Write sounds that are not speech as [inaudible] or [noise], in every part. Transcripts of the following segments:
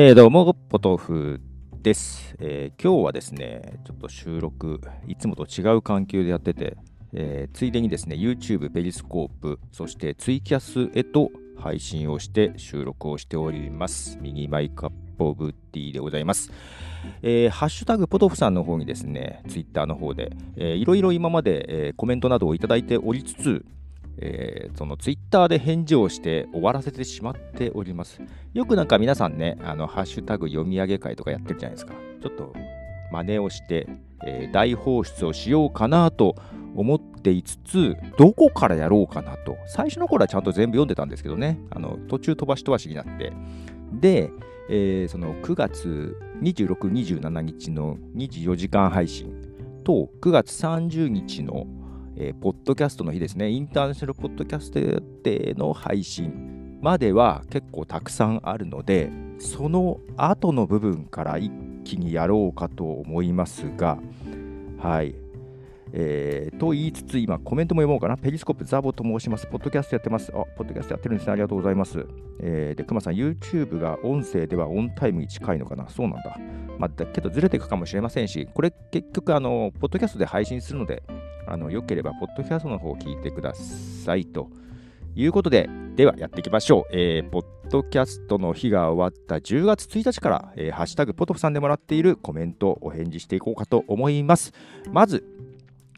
えー、どうも、ポトフです、えー、今日はですね、ちょっと収録、いつもと違う環境でやってて、えー、ついでにですね、YouTube、ペリスコープ、そしてツイキャスへと配信をして収録をしております。右マイクアップオブティでございます。えー、ハッシュタグポトフさんの方にですね、ツイッターの方で、えー、いろいろ今まで、えー、コメントなどをいただいておりつつ、えー、そのツイッターで返事をして終わらせてしまっております。よくなんか皆さんね、あのハッシュタグ読み上げ会とかやってるじゃないですか。ちょっと真似をして、えー、大放出をしようかなと思っていつつ、どこからやろうかなと。最初の頃はちゃんと全部読んでたんですけどね、あの途中飛ばし飛ばしになって。で、えー、その9月26、27日の24時間配信と9月30日のえー、ポッドキャストの日ですね、インターナショナルポッドキャストでの配信までは結構たくさんあるので、その後の部分から一気にやろうかと思いますが、はい。えー、と言いつつ、今コメントも読もうかな。ペリスコープザボと申します。ポッドキャストやってます。あ、ポッドキャストやってるんですね。ありがとうございます。えー、で、熊さん、YouTube が音声ではオンタイムに近いのかなそうなんだ。まあ、だけどずれていくかもしれませんし、これ結局、あの、ポッドキャストで配信するので、あの、よければ、ポッドキャストの方を聞いてくださいということで、ではやっていきましょう。えー、ポッドキャストの日が終わった10月1日から、えー、ハッシュタグポトフさんでもらっているコメントをお返事していこうかと思います。まず、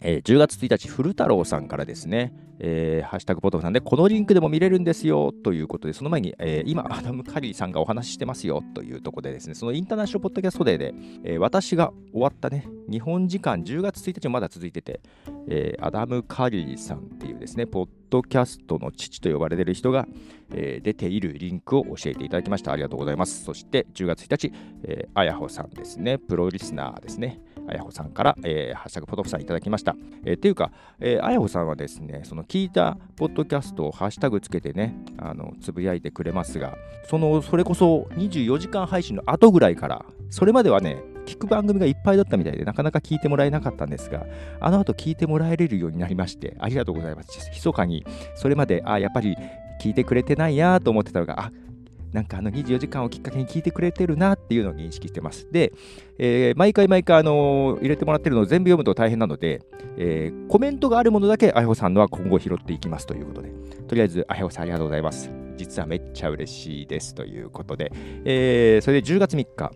えー、10月1日、古太郎さんからですね、えー、ハッシュタグポトフさんで、このリンクでも見れるんですよということで、その前に、えー、今、アダム・カリーさんがお話ししてますよというところでですね、そのインターナショナルポッドキャストデーで、えー、私が終わったね、日本時間10月1日もまだ続いてて、えアダム・カリーさんっていうですね、ポッドキャストの父と呼ばれている人が、え出ているリンクを教えていただきました。ありがとうございます。そして、10月1日、えあやほさんですね、プロリスナーですね。あやほさんから、えー、ハッシュタグポトフさんいただきました。えー、っていうか、えー、あやほさんはですね、その聞いたポッドキャストをハッシュタグつけてね、あのつぶやいてくれますが、そのそれこそ24時間配信の後ぐらいから、それまではね、聞く番組がいっぱいだったみたいで、なかなか聞いてもらえなかったんですが、あの後聞いてもらえるようになりまして、ありがとうございます。密かに、それまで、あ、やっぱり聞いてくれてないやと思ってたのが、あなんかあの24時間をきっかけに聞いてくれてるなっていうのを認識してます。で、えー、毎回毎回あの入れてもらってるのを全部読むと大変なので、えー、コメントがあるものだけあやほさんのは今後拾っていきますということで、とりあえずあやほさんありがとうございます。実はめっちゃ嬉しいですということで、えー、それで10月3日、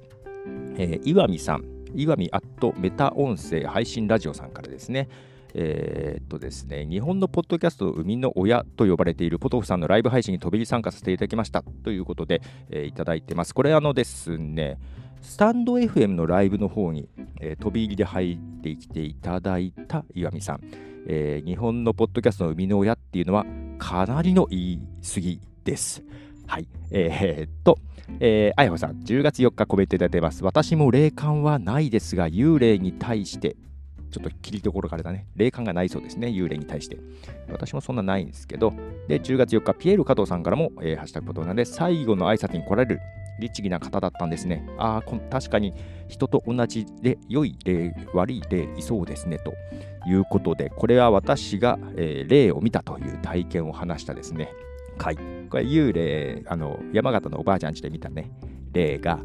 えー、岩見さん、岩見アットメタ音声配信ラジオさんからですね、えー、っとですね、日本のポッドキャスト生みの親と呼ばれているポトフさんのライブ配信に飛び入り参加させていただきましたということで、えー、いただいてます。これあのですね、スタンド FM のライブの方に、えー、飛び入りで入ってきていただいた岩見さん、えー、日本のポッドキャストの生みの親っていうのはかなりの言い過ぎです。はい。えー、っと、えー、あやほさん、10月4日コメントいただいてます。私も霊感はないですが、幽霊に対してちょっと切りどころからだね。霊感がないそうですね、幽霊に対して。私もそんなないんですけど、で、10月4日、ピエール加藤さんからも、えー、ハッシュタグポトなんで、最後の挨拶に来られる律儀な方だったんですね。ああ、確かに人と同じで良い霊、悪い霊いそうですね、ということで、これは私が、えー、霊を見たという体験を話したですね、回。これ幽霊、あの、山形のおばあちゃん家で見たね、霊が、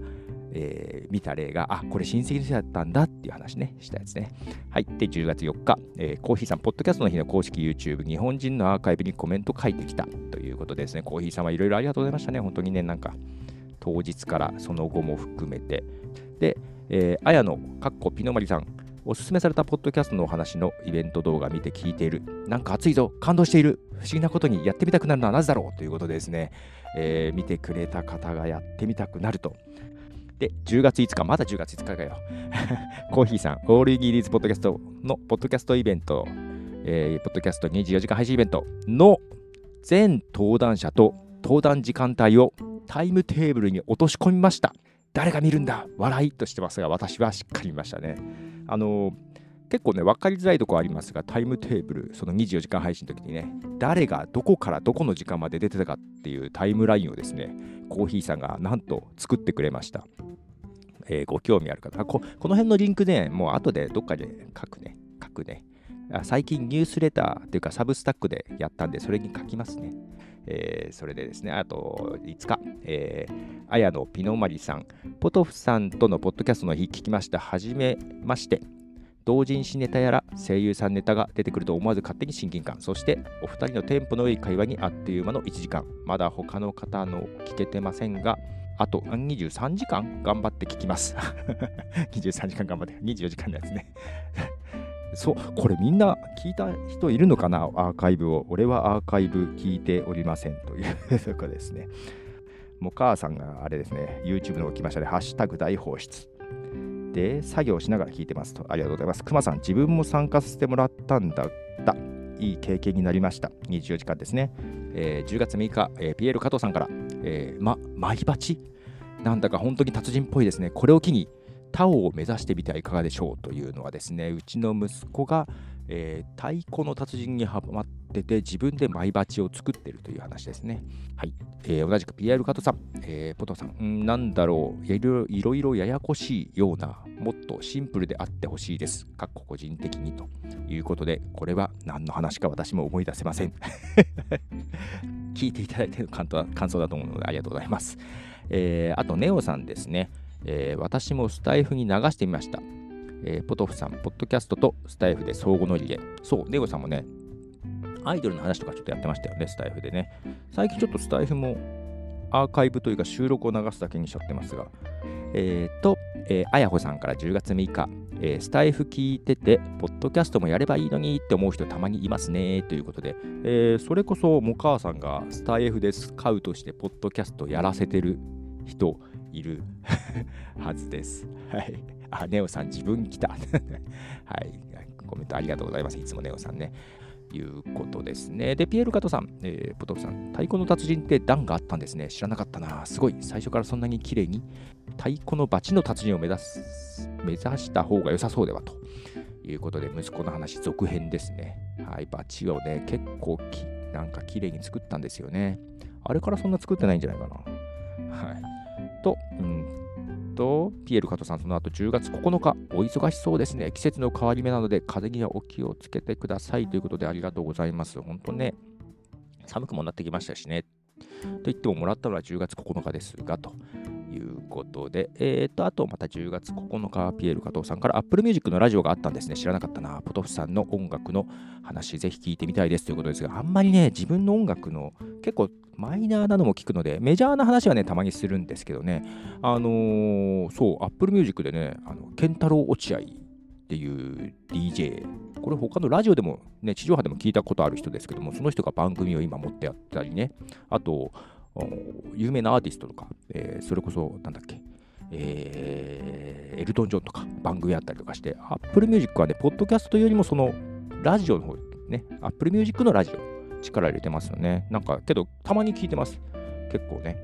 えー、見た例が、あ、これ親戚の人だったんだっていう話ね、したやつね。はい。で、10月4日、えー、コーヒーさん、ポッドキャストの日の公式 YouTube、日本人のアーカイブにコメント書いてきたということですね。コーヒーさんはいろいろありがとうございましたね。本当にね、なんか、当日からその後も含めて。で、えー、あやの、かっこピノマリさん、おすすめされたポッドキャストのお話のイベント動画見て聞いている。なんか熱いぞ、感動している。不思議なことにやってみたくなるのはなぜだろうということでですね、えー、見てくれた方がやってみたくなるとで、10月5日、まだ10月5日かよ。[laughs] コーヒーさん、オールギリーズポッドキャストのポッドキャストイベント、えー、ポッドキャスト24時間配信イベントの全登壇者と登壇時間帯をタイムテーブルに落とし込みました。誰が見るんだ？笑いとしてますが、私はしっかり見ましたね。あのー、結構ね、分かりづらいとこありますが、タイムテーブル、その24時間配信の時にね、誰がどこからどこの時間まで出てたかっていうタイムラインをですね、コーヒーさんがなんと作ってくれました。えー、ご興味ある方こ、この辺のリンクね、もう後でどっかで書くね、書くね。最近ニュースレターというかサブスタックでやったんで、それに書きますね。えー、それでですね、あと5日、えー、綾野ピノマリさん、ポトフさんとのポッドキャストの日聞きました。はじめまして。同人誌ネタやら声優さんネタが出てくると思わず勝手に親近感。そしてお二人のテンポの良い会話にあっという間の1時間。まだ他の方の聞けてませんがあと23時間頑張って聞きます。[laughs] 23時間頑張って24時間のやつね。そう、これみんな聞いた人いるのかな？アーカイブを。俺はアーカイブ聞いておりません。というとこですね。もう母さんがあれですね、YouTube の置きましたね、ハッシュタグ大放出。で、作業しながら聞いてますと。ありがとうございます。くまさん、自分も参加させてもらったんだった。いい経験になりました。24時間ですね。えー、10月6日、えー、ピエール加藤さんから、えー、ま、マイバチなんだか本当に達人っぽいですね。これを機に、タオを目指してみてはいかがでしょうというのはですね、うちの息子が、えー、太鼓の達人にはまってて、自分でマイバチを作ってるという話ですね。はい。えー、同じく PR カトさん、えー、ポトさん、んなんだろういろいろややこしいような、もっとシンプルであってほしいです。かっこ個人的にということで、これは何の話か私も思い出せません。[laughs] 聞いていただいての感想だと思うのでありがとうございます。えー、あと、ネオさんですね。えー、私もスタイフに流してみました。えー、ポトフさん、ポッドキャストとスタイフで相互乗りで。そう、ネゴさんもね、アイドルの話とかちょっとやってましたよね、スタイフでね。最近ちょっとスタイフもアーカイブというか収録を流すだけにしちゃってますが。えー、と、えー、あやほさんから10月6日、えー、スタイフ聞いてて、ポッドキャストもやればいいのにって思う人たまにいますね、ということで、えー、それこそ、もかあさんがスタイフでスカウトして、ポッドキャストやらせてる人、いるはずです。はい。あ、ネオさん自分来た。[laughs] はい。コメントありがとうございます。いつもネオさんね。いうことですね。で、ピエール・カトさん、えー、ポトフさん、太鼓の達人って段があったんですね。知らなかったな。すごい。最初からそんなに綺麗に太鼓のバチの達人を目指す、目指した方が良さそうではということで、息子の話続編ですね。はい。バチをね、結構き、なんか綺麗に作ったんですよね。あれからそんな作ってないんじゃないかな。はい。と、うんと、ピエール加藤さん、その後10月9日、お忙しそうですね。季節の変わり目なので、風邪にはお気をつけてくださいということでありがとうございます。本当ね、寒くもなってきましたしね。と言ってももらったのは10月9日ですが、ということで、えっ、と、あとまた10月9日、ピエール加藤さんから Apple Music のラジオがあったんですね。知らなかったな。ポトフさんの音楽の話、ぜひ聞いてみたいですということですが、あんまりね、自分の音楽の結構マイナーなのも聞くので、メジャーな話はね、たまにするんですけどね、あのー、そう、Apple Music でね、あのケンタロウ落合っていう DJ、これ他のラジオでも、ね、地上波でも聞いたことある人ですけども、その人が番組を今持ってやったりね、あと、有名なアーティストとか、えー、それこそ、なんだっけ、えー、エルトン・ジョンとか番組やったりとかして、Apple Music はね、ポッドキャストというよりもそのラジオの方、ね、Apple Music のラジオ、力入れてますよね。なんか、けど、たまに聞いてます。結構ね。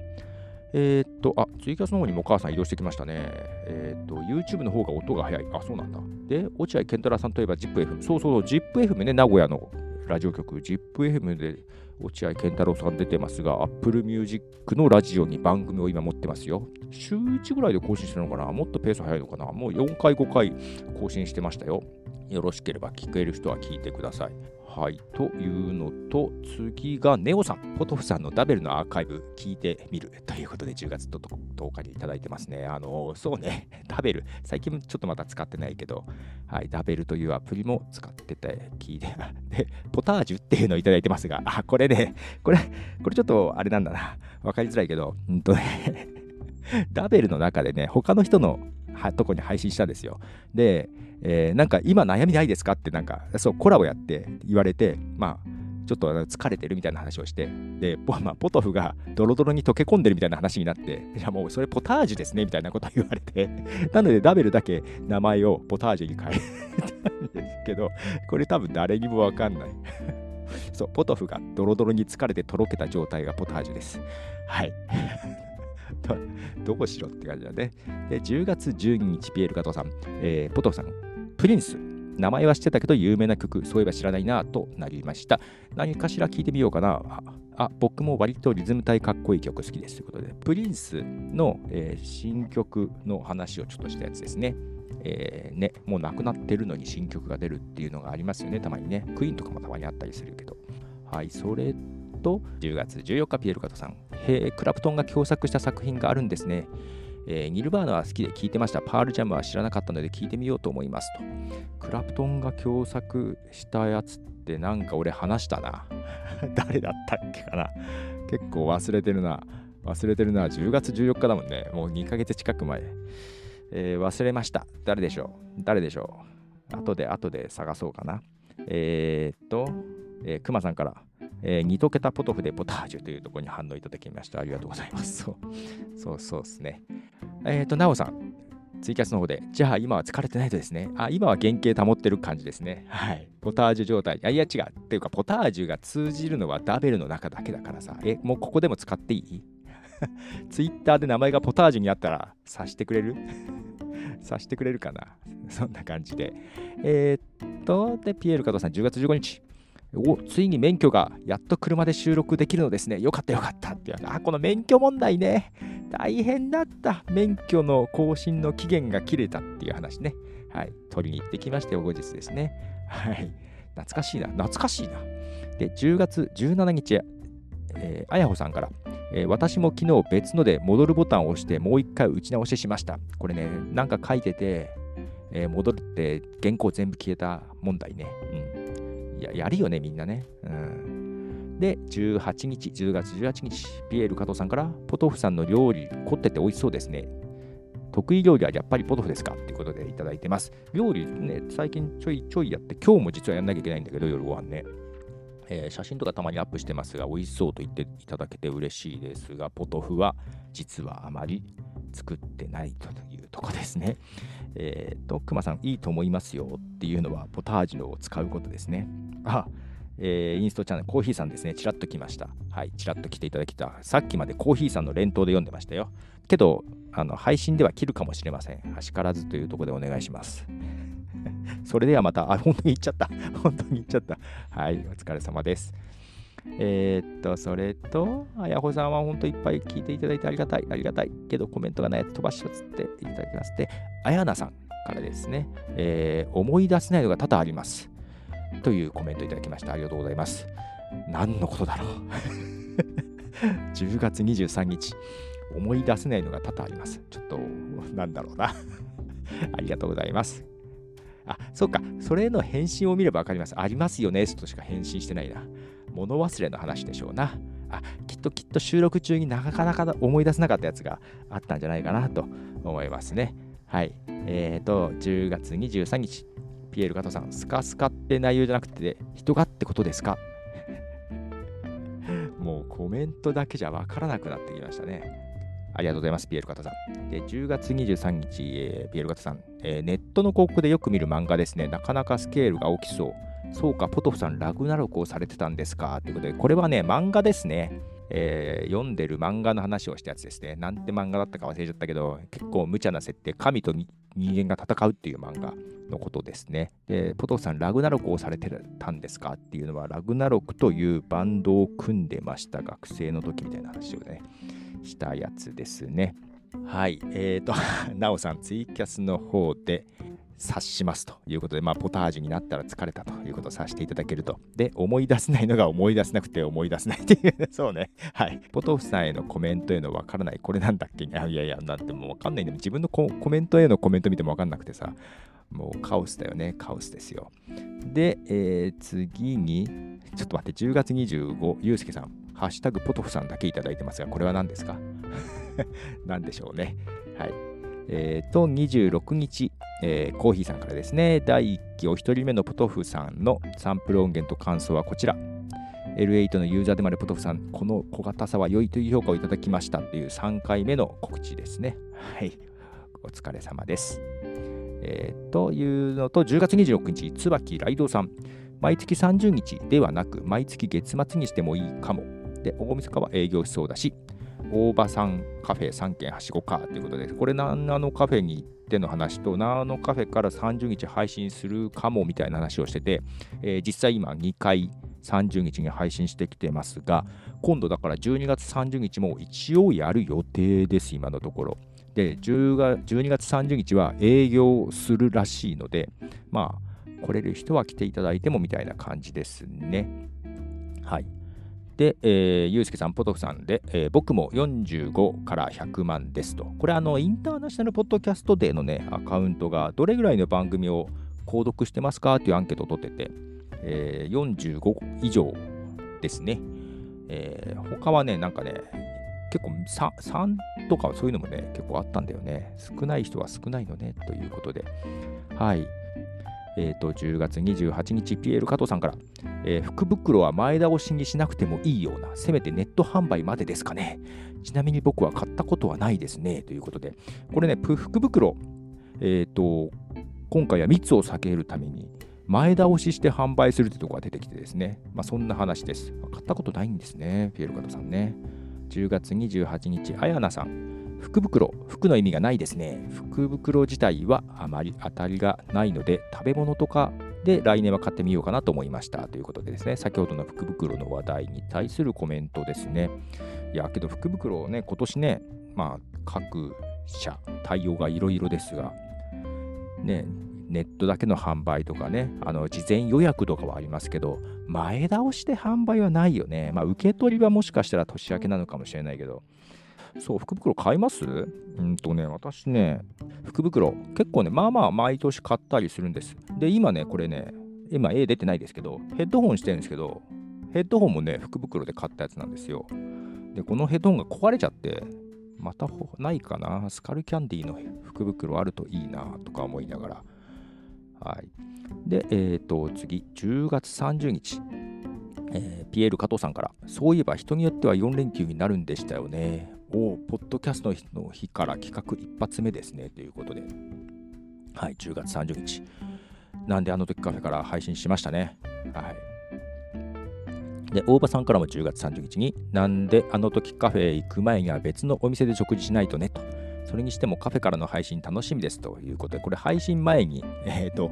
えー、っと、あ、ツイキャスの方にもお母さん移動してきましたね。えー、っと、YouTube の方が音が早い。あ、そうなんだ。で、落合健太郎さんといえば ZIPFM。そうそう、ZIPFM ね、名古屋のラジオ局、ZIPFM で落合健太郎さん出てますが、Apple Music のラジオに番組を今持ってますよ。週1ぐらいで更新してるのかな？もっとペース早いのかな？もう4回、5回更新してましたよ。よろしければ聞ける人は聞いてください。はい、というのと、次がネオさん、ポトフさんのダベルのアーカイブ聞いてみるということで、10月10日にいただいてますね。あの、そうね、[laughs] ダベル、最近ちょっとまだ使ってないけど、はい、ダベルというアプリも使ってて、聞いて、[laughs] で、ポタージュっていうのをいただいてますが、あ、これね、これ、これちょっとあれなんだな、わかりづらいけど、うんとね、[laughs] ダベルの中でね、他の人のとこに配信したんですよ。で、えー、なんか今悩みないですかってなんか、そう、コラボやって言われて、まあ、ちょっと疲れてるみたいな話をして、で、ポ,、まあ、ポトフがドロドロに溶け込んでるみたいな話になって、いやもうそれポタージュですねみたいなこと言われて、[laughs] なのでダベルだけ名前をポタージュに変えたんですけど、これ多分誰にもわかんない。[laughs] そう、ポトフがドロドロに疲れてとろけた状態がポタージュです。はい。[laughs] どうしろって感じだね。で、10月12日、ピエール加藤さん、えー、ポトフさん、プリンス。名前は知ってたけど有名な曲、そういえば知らないなとなりました。何かしら聞いてみようかな。あ、僕も割とリズム体かっこいい曲好きですということで、プリンスの、えー、新曲の話をちょっとしたやつですね。えー、ね、もう亡くなってるのに新曲が出るっていうのがありますよね、たまにね。クイーンとかもたまにあったりするけど。はい、それと、10月14日、ピエール・カトさん。へクラプトンが共作した作品があるんですね。えー、ニルバーナは好きで聞いてました。パールジャムは知らなかったので聞いてみようと思いますと。クラプトンが共作したやつってなんか俺話したな。[laughs] 誰だったっけかな。結構忘れてるな。忘れてるな。10月14日だもんね。もう2ヶ月近く前。えー、忘れました。誰でしょう？誰でしょう？後で後で探そうかな。えー、っと、えー、くまさんから、えー、2桁ポトフでポタージュというところに反応いただきました。ありがとうございます。そうそうそうですね。えっ、と、なおさん、ツイキャスの方で、じゃあ今は疲れてないとですね。あ、今は原型保ってる感じですね。はい。ポタージュ状態。いやいや違う。っていうか、ポタージュが通じるのはダベルの中だけだからさ。え、もうここでも使っていい？[laughs] ツイッターで名前がポタージュにあったら、察してくれる？[laughs] 察してくれるかな？そんな感じで。えー、っと、で、ピエール加藤さん、10月15日。おついに免許がやっと車で収録できるのですね。よかったよかったっていうあ、この免許問題ね。大変だった。免許の更新の期限が切れたっていう話ね。はい。取りに行ってきまして後日ですね。はい。懐かしいな。懐かしいな。で、10月17日、えー、あやほさんから、えー、私も昨日別ので戻るボタンを押してもう一回打ち直ししました。これね、なんか書いてて、えー、戻るって原稿全部消えた問題ね。うん。ややるよね、みんなね。うん、で、18日、10月18日、ピエール加藤さんから、ポトフさんの料理、凝ってて美味しそうですね。得意料理はやっぱりポトフですかっていうことでいただいてます。料理ね、最近ちょいちょいやって、今日も実はやんなきゃいけないんだけど、夜ご飯ね。えー、写真とかたまにアップしてますが、美味しそうと言っていただけて嬉しいですが、ポトフは実はあまり作ってないというとこですね。えっ、ー、と、くまさん、いいと思いますよっていうのは、ポタージュを使うことですね。あ、えー、インストチャンネル、コーヒーさんですね、ちらっと来ました。はい、ちらっと来ていただきた。さっきまでコーヒーさんの連投で読んでましたよ。けど、あの配信では切るかもしれません。あしからずというところでお願いします。[laughs] それではまた、あ、本当に言っちゃった。[laughs] 本当に言っちゃった。はい、お疲れ様です。えー、っと、それと、あやほさんは本当いっぱい聞いていただいてありがたい、ありがたい。けどコメントがないやつ飛ばしちゃっていただきます。で、あやなさんからですね、えー、思い出せないのが多々あります。というコメントいただきました。ありがとうございます。何のことだろう。[laughs] 10月23日、思い出せないのが多々あります。ちょっと、なんだろうな。[laughs] ありがとうございます。あ、そっか。それの返信を見ればわかります。ありますよね、としか返信してないな。物忘れの話でしょうな。あ、きっときっと収録中になかなか思い出せなかったやつがあったんじゃないかなと思いますね。はい。えっ、ー、と、10月23日、ピエール加藤さん、スカスカって内容じゃなくて、人がってことですか？[laughs] もうコメントだけじゃわからなくなってきましたね。ありがとうございます、ピエール加藤さん。で、10月23日、えー、ピエール加藤さん、えー、ネットの広告でよく見る漫画ですね。なかなかスケールが大きそう。そうか、ポトフさん、ラグナロクをされてたんですか？ということで、これはね、漫画ですね。えー、読んでる漫画の話をしたやつですね。なんて漫画だったか忘れちゃったけど、結構無茶な設定、神と人間が戦うっていう漫画のことですね。で、ポトフさん、ラグナロクをされてたんですか？っていうのは、ラグナロクというバンドを組んでました、学生の時みたいな話をね、したやつですね。はい。えっ、ー、と、[laughs] なおさん、ツイキャスの方で、察しますということで、まあ、ポタージュになったら疲れたということを察していただけると。で、思い出せないのが思い出せなくて思い出せないっていう、[laughs] そうね。はい。ポトフさんへのコメントへのわからない。これなんだっけ？いやいや、なんてもうわかんないんで、自分のコメントへのコメント見てもわかんなくてさ、もうカオスだよね。カオスですよ。で、えー、次に、ちょっと待って、10月25、ゆうすけさん、ハッシュタグポトフさんだけいただいてますが、これは何ですか？[laughs] 何でしょうね。はい。えー、と、26日、えー、コーヒーさんからですね、第1期お一人目のポトフさんのサンプル音源と感想はこちら。L8 のユーザーでもあるポトフさん、この小型さは良いという評価をいただきましたっていう3回目の告知ですね。はい。お疲れ様です。えー、というのと、10月26日、椿ライドさん。毎月30日ではなく、毎月月末にしてもいいかも。で、大晦日は営業しそうだし、大場さんカフェ3軒はしごかということで、これ、ナのカフェに行っての話と、ナのカフェから30日配信するかもみたいな話をしてて、えー、実際今2回30日に配信してきてますが、今度だから12月30日も一応やる予定です、今のところ。で、10月12月30日は営業するらしいので、まあ、来れる人は来ていただいてもみたいな感じですね。はい。で、えー、ゆうすけさん、ポトフさんで、えー、僕も45から100万ですと。これ、あの、インターナショナルポッドキャストデーのね、アカウントが、どれぐらいの番組を購読してますかっていうアンケートを取ってて、えー、45以上ですね。えー、他はね、なんかね、結構 3, 3とかそういうのもね、結構あったんだよね。少ない人は少ないのね、ということで。はい。え、ー、と、10月28日、ピエール加藤さんから、えー、福袋は前倒しにしなくてもいいような、せめてネット販売までですかね。ちなみに僕は買ったことはないですね。ということで、これね、福袋、えっ、ー、と、今回は密を避けるために、前倒しして販売するというところが出てきてですね、まあ、そんな話です。買ったことないんですね、ピエール加藤さんね。10月28日、あやなさん。福袋、服の意味がないですね。福袋自体はあまり当たりがないので、食べ物とかで来年は買ってみようかなと思いましたということでですね、先ほどの福袋の話題に対するコメントですね。いや、けど福袋をね、今年ね、まあ、各社対応がいろいろですが、ね、ネットだけの販売とかね、あの事前予約とかはありますけど、前倒しで販売はないよね。まあ、受け取りはもしかしたら年明けなのかもしれないけど、そう、福袋買います？うんとね、私ね、福袋、結構ね、まあまあ毎年買ったりするんです。で、今ね、これね、今絵出てないですけど、ヘッドホンしてるんですけど、ヘッドホンもね、福袋で買ったやつなんですよ。で、このヘッドホンが壊れちゃって、またないかな？スカルキャンディーの福袋あるといいなとか思いながら。はい。で、えっ、ー、と、次、10月30日。えー、ピエール加藤さんから、そういえば人によっては4連休になるんでしたよね。おポッドキャストの日から企画一発目ですねということで、はい、10月30日。なんであの時カフェから配信しましたね。はい。で、大場さんからも10月30日に、なんであの時カフェへ行く前には別のお店で食事しないとねと。それにしてもカフェからの配信楽しみですということで、これ配信前に、[laughs] えっ、ー、と、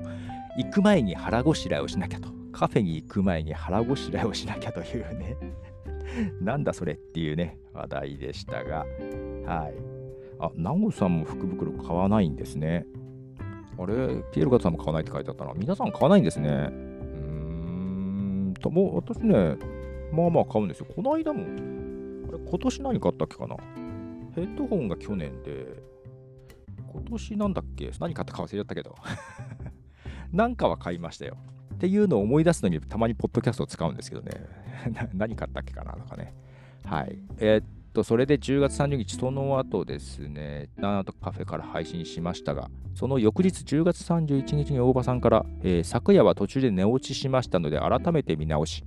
行く前に腹ごしらえをしなきゃと。カフェに行く前に腹ごしらえをしなきゃというね [laughs] なんだそれっていうね、話題でしたが、はい。あ、ナオさんも福袋買わないんですね。あれ、ピエールガトさんも買わないって書いてあったな。皆さん買わないんですね。うーんと、もう私ね、まあまあ買うんですよ。この間も、あれ、今年何買ったっけかな。ヘッドホンが去年で、今年なんだっけ？何買ったか忘れちゃったけど。[laughs] なんかは買いましたよ。っていうのを思い出すのにたまにポッドキャストを使うんですけどね。[laughs] 何買ったっけかなとかね。はい。えー、っと、それで10月30日、その後ですね、ナートカフェから配信しましたが、その翌日10月31日に大場さんから、えー、昨夜は途中で寝落ちしましたので、改めて見直し、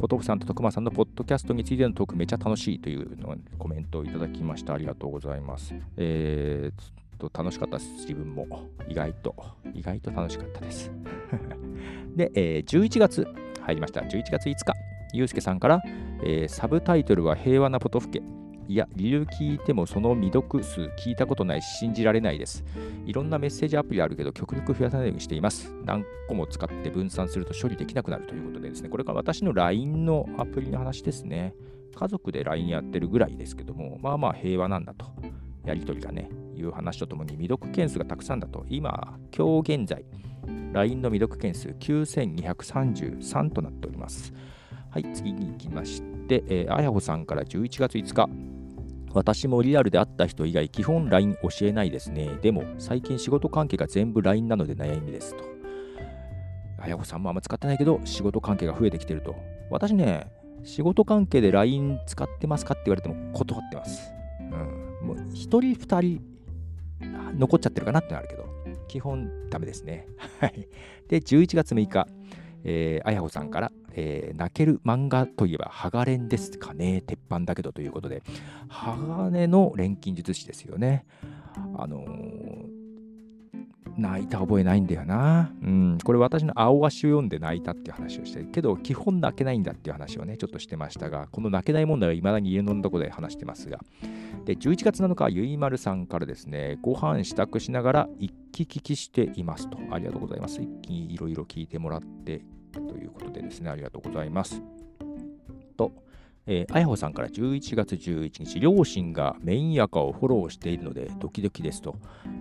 ポトフさんと徳間さんのポッドキャストについてのトークめちゃ楽しいというのコメントをいただきました。ありがとうございます。えーと楽しかったです、自分も。意外と、意外と楽しかったです。[laughs] で、えー、11月入りました。11月5日、ゆうすけさんから、えー、サブタイトルは平和なポトフ家。いや、理由聞いてもその未読数聞いたことないし信じられないです。いろんなメッセージアプリあるけど極力増やさないようにしています。何個も使って分散すると処理できなくなるということでですね、これから私の LINE のアプリの話ですね。家族で LINE やってるぐらいですけども、まあまあ平和なんだと。やり取りがね、いう話とともに未読件数がたくさんだと、今、今日現在、LINE の未読件数9233となっております。はい、次に行きまして、えー、あやほさんから11月5日。私もリアルで会った人以外、基本 LINE 教えないですね。でも、最近仕事関係が全部 LINE なので悩みですと。あやほさんもあんま使ってないけど、仕事関係が増えてきてると。私ね、仕事関係で LINE 使ってますかって言われても断ってます。うん。もう1人2人残っちゃってるかなってのあるけど、基本ダメですね。[laughs] はい。で、11月6日、えー、あやほさんから、えー、泣ける漫画といえば、ハガレンですかね。鉄板だけどということで、鋼の錬金術師ですよね。あのー、泣いた覚えないんだよな。うん、これ私の青足を読んで泣いたっていう話をしてるけど、基本泣けないんだっていう話をね、ちょっとしてましたが、この泣けない問題は未だに家のとこで話してますが、で、11月7日、ゆいまるさんからですね、ご飯支度しながら一気聞きしていますと。ありがとうございます。一気にいろいろ聞いてもらってということでですね、ありがとうございます。と、えー、あやほさんから11月11日、両親がメインアカをフォローしているのでドキドキですと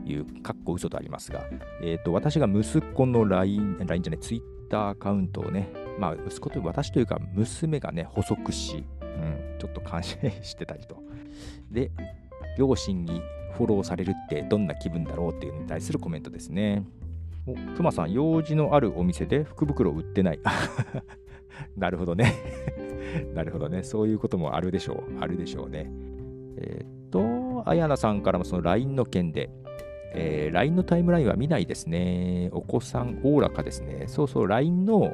いう、かっこ嘘とありますが、えー、私が息子の LINE、LINE じゃない、Twitter アカウントをね、まあ、息子という私というか、娘がね、補足し、うん、ちょっと感心してたりと。で、両親にフォローされるってどんな気分だろうっていうのに対するコメントですね。お、くまさん、用事のあるお店で福袋売ってない。[laughs] なるほどね [laughs] なるほどね。そういうこともあるでしょう。あるでしょうね。えー、っと、あやなさんからもその LINE の件で、えー、LINE のタイムラインは見ないですね。お子さんおおらかですね。そうそう、LINE の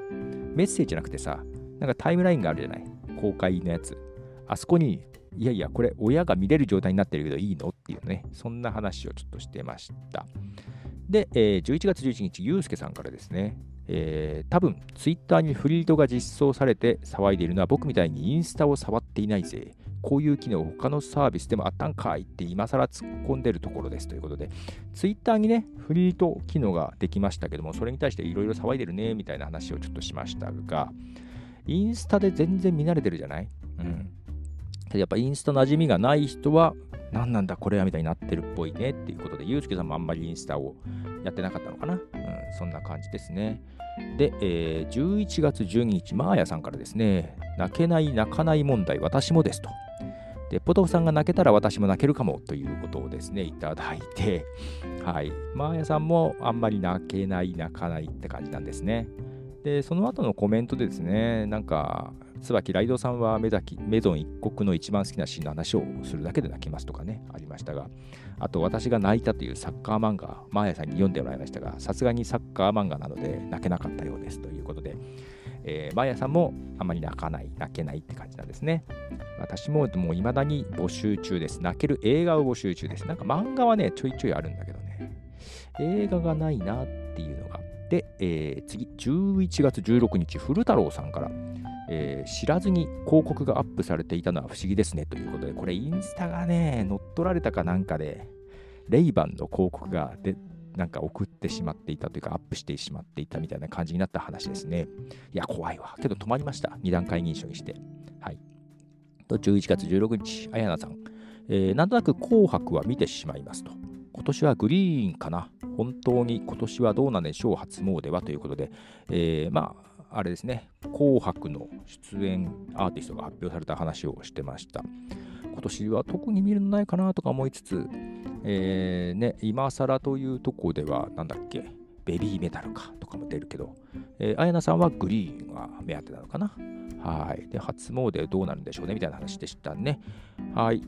メッセージじゃなくてさ、なんかタイムラインがあるじゃない公開のやつ。あそこに、いやいや、これ親が見れる状態になってるけどいいのっていうね、そんな話をちょっとしてました。で、えー、11月11日、ゆうすけさんからですね、えー、多分ツイッターにフリードが実装されて騒いでいるのは僕みたいにインスタを触っていないぜ。こういう機能他のサービスでもあったんかいって今更突っ込んでるところですということで、ツイッターにね、フリート機能ができましたけども、それに対していろいろ騒いでるねみたいな話をちょっとしましたが、インスタで全然見慣れてるじゃない？うん。やっぱインスタ馴染みがない人は、何なんだこれはみたいになってるっぽいねっていうことで、ゆうすけさんもあんまりインスタをやってなかったのかなうん、そんな感じですね。で、えー、11月12日、マーヤさんからですね、泣けない泣かない問題、私もですと。で、ポトフさんが泣けたら私も泣けるかもということをですね、いただいて、はい。マーヤさんもあんまり泣けない、泣かないって感じなんですね。で、その後のコメントでですね、なんか、椿ライドさんはメザキメゾン一国の一番好きなシーンの話をするだけで泣きますとかね、ありましたが、あと私が泣いたというサッカー漫画、マーヤさんに読んでもらいましたが、さすがにサッカー漫画なので泣けなかったようですということで、えー、マーヤさんもあまり泣かない、泣けないって感じなんですね。私ももう未だに募集中です。泣ける映画を募集中です。なんか漫画はね、ちょいちょいあるんだけどね、映画がないなっていうのが。で、えー、次、11月16日、古太郎さんから、えー、知らずに広告がアップされていたのは不思議ですねということで、これインスタがね、乗っ取られたかなんかで、レイバンの広告がでなんか送ってしまっていたというか、アップしてしまっていたみたいな感じになった話ですね。いや、怖いわ。けど止まりました。二段階認証にして。はい。と、11月16日、あやなさん。えー、なんとなく紅白は見てしまいますと。今年はグリーンかな。本当に今年はどうなんでしょう、初詣はということで、えー、まあ、あれですね、紅白の出演アーティストが発表された話をしてました。今年は特に見るのないかなとか思いつつ、えー、ね、今更というとこでは、なんだっけ、ベビーメタルかとかも出るけど、えー、綾菜さんはグリーンが目当てなのかな。はい。で、初詣どうなるんでしょうねみたいな話でしたね。はい。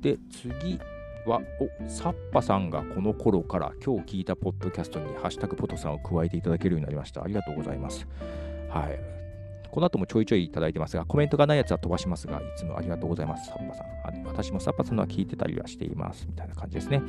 で、次は、お、サッパさんがこの頃から今日聞いたポッドキャストにハッシュタグポトさんを加えていただけるようになりました。ありがとうございます。はい。この後もちょいちょいいただいてますが、コメントがないやつは飛ばしますが、いつもありがとうございます、サッパさん。私もサッパさんのは聞いてたりはしています、みたいな感じですね。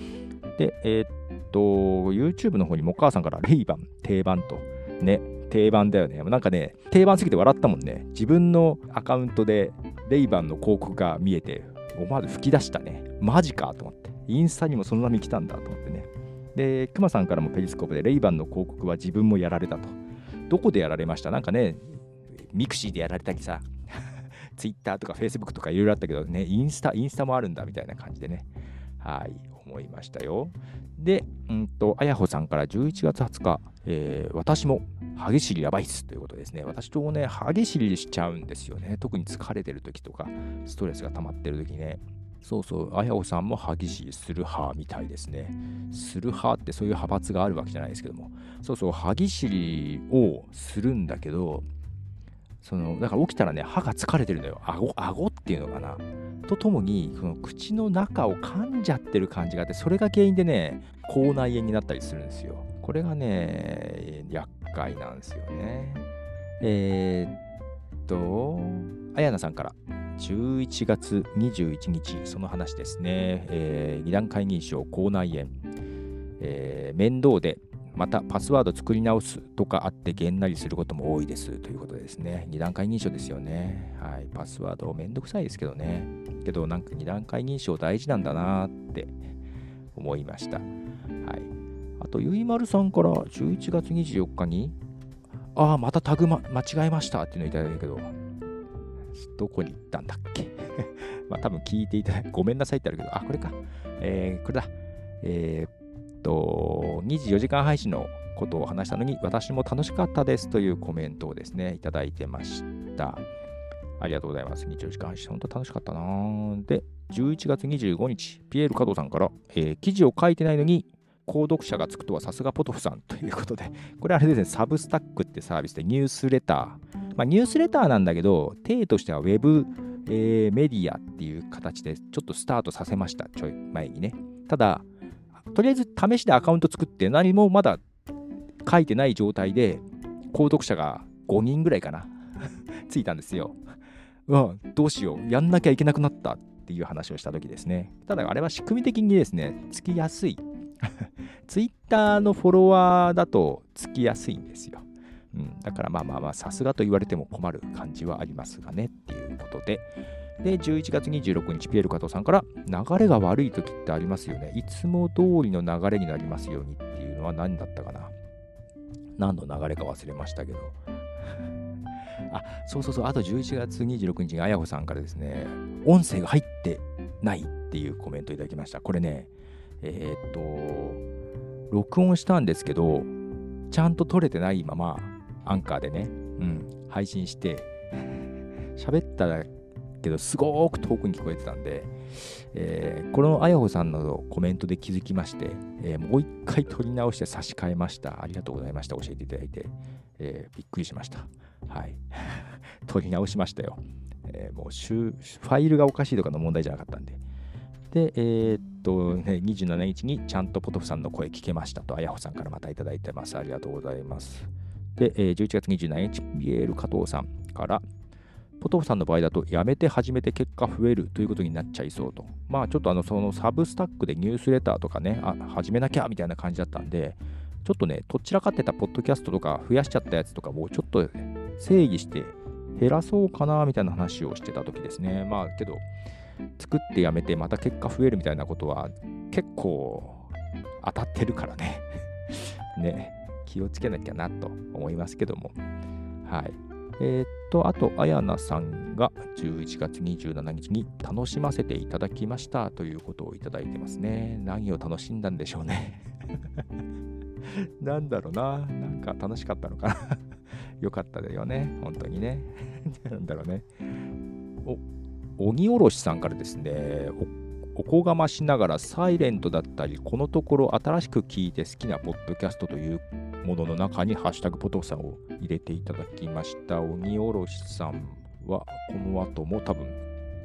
で、えー、っと、YouTube の方にもお母さんからレイバン、定番と、ね、定番だよね。なんかね、定番すぎて笑ったもんね。自分のアカウントでレイバンの広告が見えて、思わず吹き出したね。マジかと思って。インスタにもその波来たんだと思ってね。で、クマさんからもペリスコープでレイバンの広告は自分もやられたと。どこでやられました？なんかね、ミクシーでやられたりさ、[laughs] ツイッターとかフェイスブックとかいろいろあったけどね、インスタ、インスタもあるんだみたいな感じでね、はい、思いましたよ。で、うんと、あやほさんから11月20日、えー、私も歯しりやばいっすということですね。私とね、歯しりしちゃうんですよね。特に疲れてる時とか、ストレスが溜まってる時ね。そうそう、あやさんも歯ぎしりする派みたいですね。する派ってそういう派閥があるわけじゃないですけども、そうそう、歯ぎしりをするんだけど、そのだから起きたらね歯が疲れてるのよ。顎顎っていうのかな。とともにその口の中を噛んじゃってる感じがあってそれが原因でね口内炎になったりするんですよ。これがね厄介なんですよね。えー、っとあやなさんから。11月21日その話ですね、えー、2段階認証口内炎、えー、面倒でまたパスワード作り直すとかあってげんなりすることも多いですということですね。2段階認証ですよね。はい。パスワードめんどくさいですけどね。けどなんか2段階認証大事なんだなって思いました。はい。あと、ゆいまるさんから11月24日に、ああ、またタグ、ま、間違えましたっていうのをいただいたけど、どこに行ったんだっけ？[laughs] まあ多分聞いていただい、ごめんなさいってあるけど、あ、これか。えー、これだ。えー、と、24時間配信のことを話したのに、私も楽しかったですというコメントをですね、いただいてました。ありがとうございます。日曜時間配信、本当楽しかったなで、11月25日、ピエール加藤さんから、えー、記事を書いてないのに、購読者がつくとはさすがポトフさんということで、これあれですね、サブスタックってサービスでニュースレター。まあ、ニュースレターなんだけど、体としては Web、えー、メディアっていう形でちょっとスタートさせました、ちょい前にね。ただ、とりあえず試しでアカウント作って何もまだ書いてない状態で、購読者が5人ぐらいかな、[laughs] ついたんですよ。うん、どうしよう、やんなきゃいけなくなったっていう話をした時ですね。ただ、あれは仕組み的にですね、つきやすい。[laughs] ツイッターのフォロワーだとつきやすいんですよ。うん、だからまあまあまあ、さすがと言われても困る感じはありますがねっていうことで。で、11月26日、ピエール加藤さんから、流れが悪い時ってありますよね。いつも通りの流れになりますようにっていうのは何だったかな。何の流れか忘れましたけど。あ、そうそうそう、あと11月26日にあやほさんからですね、音声が入ってないっていうコメントいただきました。これね、えー、っと、録音したんですけど、ちゃんと撮れてないまま、アンカーでね、うん、配信して、[laughs] 喋ったけど、すごく遠くに聞こえてたんで、えー、このあやほさんのコメントで気づきまして、えー、もう一回撮り直して差し替えました。ありがとうございました。教えていただいて、えー、びっくりしました。はい。[laughs] 撮り直しましたよ。えもうファイルがおかしいとかの問題じゃなかったんで。で、えー、っと、ね、27日にちゃんとポトフさんの声聞けましたと、あやほさんからまたいただいてます。ありがとうございます。で、えー、11月27日、ピエル加藤さんから、ポトフさんの場合だと、やめて始めて結果増えるということになっちゃいそうと。まあ、ちょっとあの、そのサブスタックでニュースレターとかね、あ、始めなきゃみたいな感じだったんで、ちょっとね、とっちらかってたポッドキャストとか増やしちゃったやつとかもちょっと整理して減らそうかなみたいな話をしてた時ですね。まあけど、作ってやめてまた結果増えるみたいなことは結構当たってるからね [laughs] ね、気をつけなきゃなと思いますけども。はい。えー、っと、あと、あやなさんが11月27日に楽しませていただきましたということをいただいてますね。何を楽しんだんでしょうね。[laughs] なんだろうな。なんか楽しかったのかな。[laughs] よかっただよね。本当にね。[laughs] なんだろうね。お、鬼おろしさんからですね、おこがましながらサイレントだったり、このところ新しく聞いて好きなポッドキャストというものの中にハッシュタグポトフさんを入れていただきました。鬼おろしさんはこの後も多分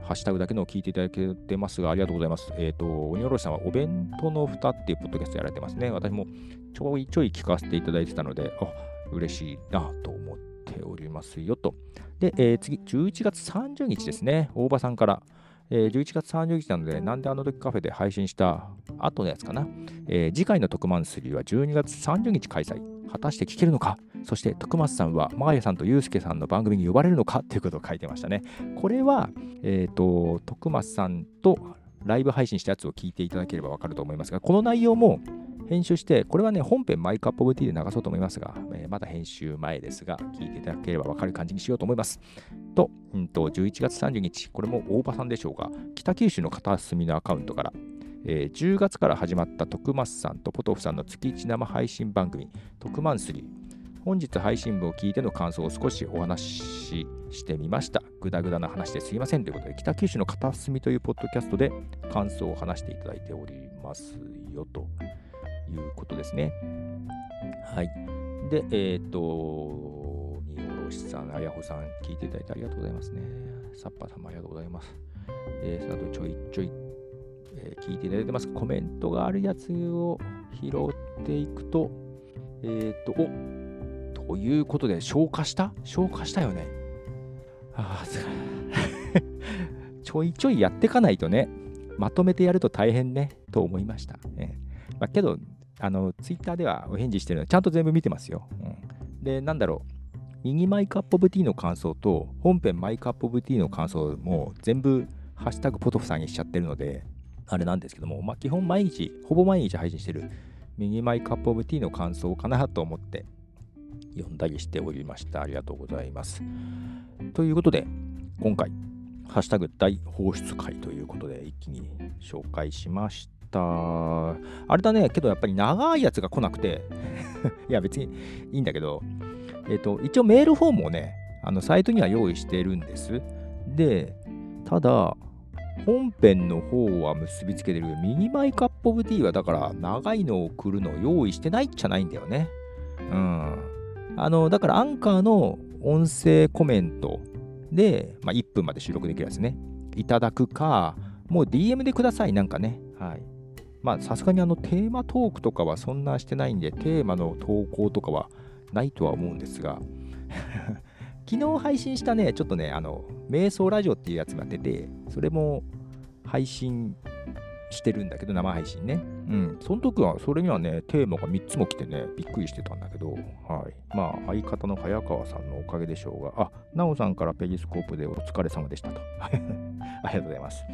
ハッシュタグだけのを聞いていただけてますが、ありがとうございます。えっ、ー、と、鬼おろしさんはお弁当の蓋っていうポッドキャストやられてますね。私もちょいちょい聞かせていただいてたので、あ、嬉しいなと思っておりますよと。で、えー、次、11月30日ですね。大場さんから。えー、11月30日なので、なんであの時カフェで配信した後のやつかな。えー、次回の特番3は12月30日開催。果たして聞けるのか？そして徳松さんはマーヤさんとユースケさんの番組に呼ばれるのか？ということを書いてましたね。これは、えっ、ー、と、徳松さんとライブ配信したやつを聞いていただければわかると思いますが、この内容も編集して、これはね、本編マイクアップオブティーで流そうと思いますが、えー、まだ編集前ですが、聞いていただければわかる感じにしようと思います。と、うんと、11月30日、これも大場さんでしょうか、北九州の片隅のアカウントから、えー、10月から始まった徳松さんとポトフさんの月1生配信番組、特マンスリー。本日配信部を聞いての感想を少しお話ししてみました。ぐだぐだな話ですいませんということで、北九州の片隅というポッドキャストで感想を話していただいておりますよということですね。はい。で、えっ、ー、と、におろしさん、あやほさん、聞いていただいてありがとうございますね。サッパーさんもありがとうございます。えー、その後ちょいちょい、えー、聞いていただいてます。コメントがあるやつを拾っていくと、えっ、ー、と、おということで、消化した？消化したよね。ああ、すごい [laughs] ちょいちょいやっていかないとね、まとめてやると大変ね、と思いました。ねまあ、けど、あの、ツイッターではお返事してるので、ちゃんと全部見てますよ。うん、で、なんだろう。右マイクアップオブティーの感想と、本編マイクアップオブティーの感想も全部、ハッシュタグポトフさんにしちゃってるので、あれなんですけども、まあ、基本毎日、ほぼ毎日配信してる、右マイクアップオブティーの感想かなと思って読んだりしておりました。ありがとうございます。ということで、今回、ハッシュタグ大放出会ということで一気に紹介しました。あれだね、けどやっぱり長いやつが来なくて、[laughs] いや別にいいんだけど、えっ、ー、と、一応メールフォームをね、あのサイトには用意してるんです。で、ただ、本編の方は結びつけてるミニマイカップオブティーはだから長いのを送るのを用意してないっちゃないんだよね。うん。あの、だからアンカーの音声コメントで、まあ、1分まで収録できるやつね。いただくか、もう DM でください、なんかね。はい。まあ、さすがにあのテーマトークとかはそんなしてないんで、テーマの投稿とかはないとは思うんですが、[laughs] 昨日配信したね、ちょっとね、あの、瞑想ラジオっていうやつが出て、それも配信してるんだけど、生配信ね。うん。その時は、それにはね、テーマが3つも来てね、びっくりしてたんだけど、はい。まあ、相方の早川さんのおかげでしょうが、あ、なおさんからペリスコープでお疲れ様でしたと。[laughs] ありがとうございます。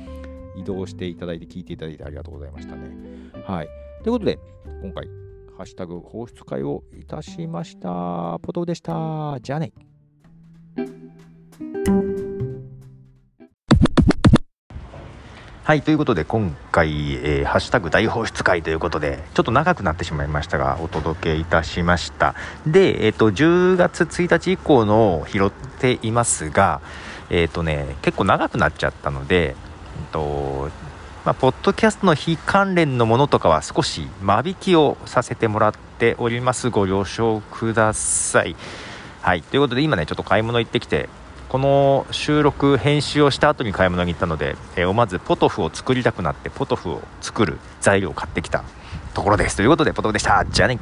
移動していただいて、聞いていただいてありがとうございましたね。はい。ということで、今回、ハッシュタグ放出会をいたしました。ポトでした。じゃあね。はい、ということで今回、えー、ハッシュタグ大放出会ということで、ちょっと長くなってしまいましたが、お届けいたしました。で、えっ、ー、と、10月1日以降のを拾っていますが、えっ、ー、とね、結構長くなっちゃったので、と、まあ、ポッドキャストの非関連のものとかは少し間引きをさせてもらっております。ご了承ください。はい、ということで今ね、ちょっと買い物行ってきて、この収録編集をした後に買い物に行ったので、えー、まずポトフを作りたくなってポトフを作る材料を買ってきたところですということでポトフでしたじゃあね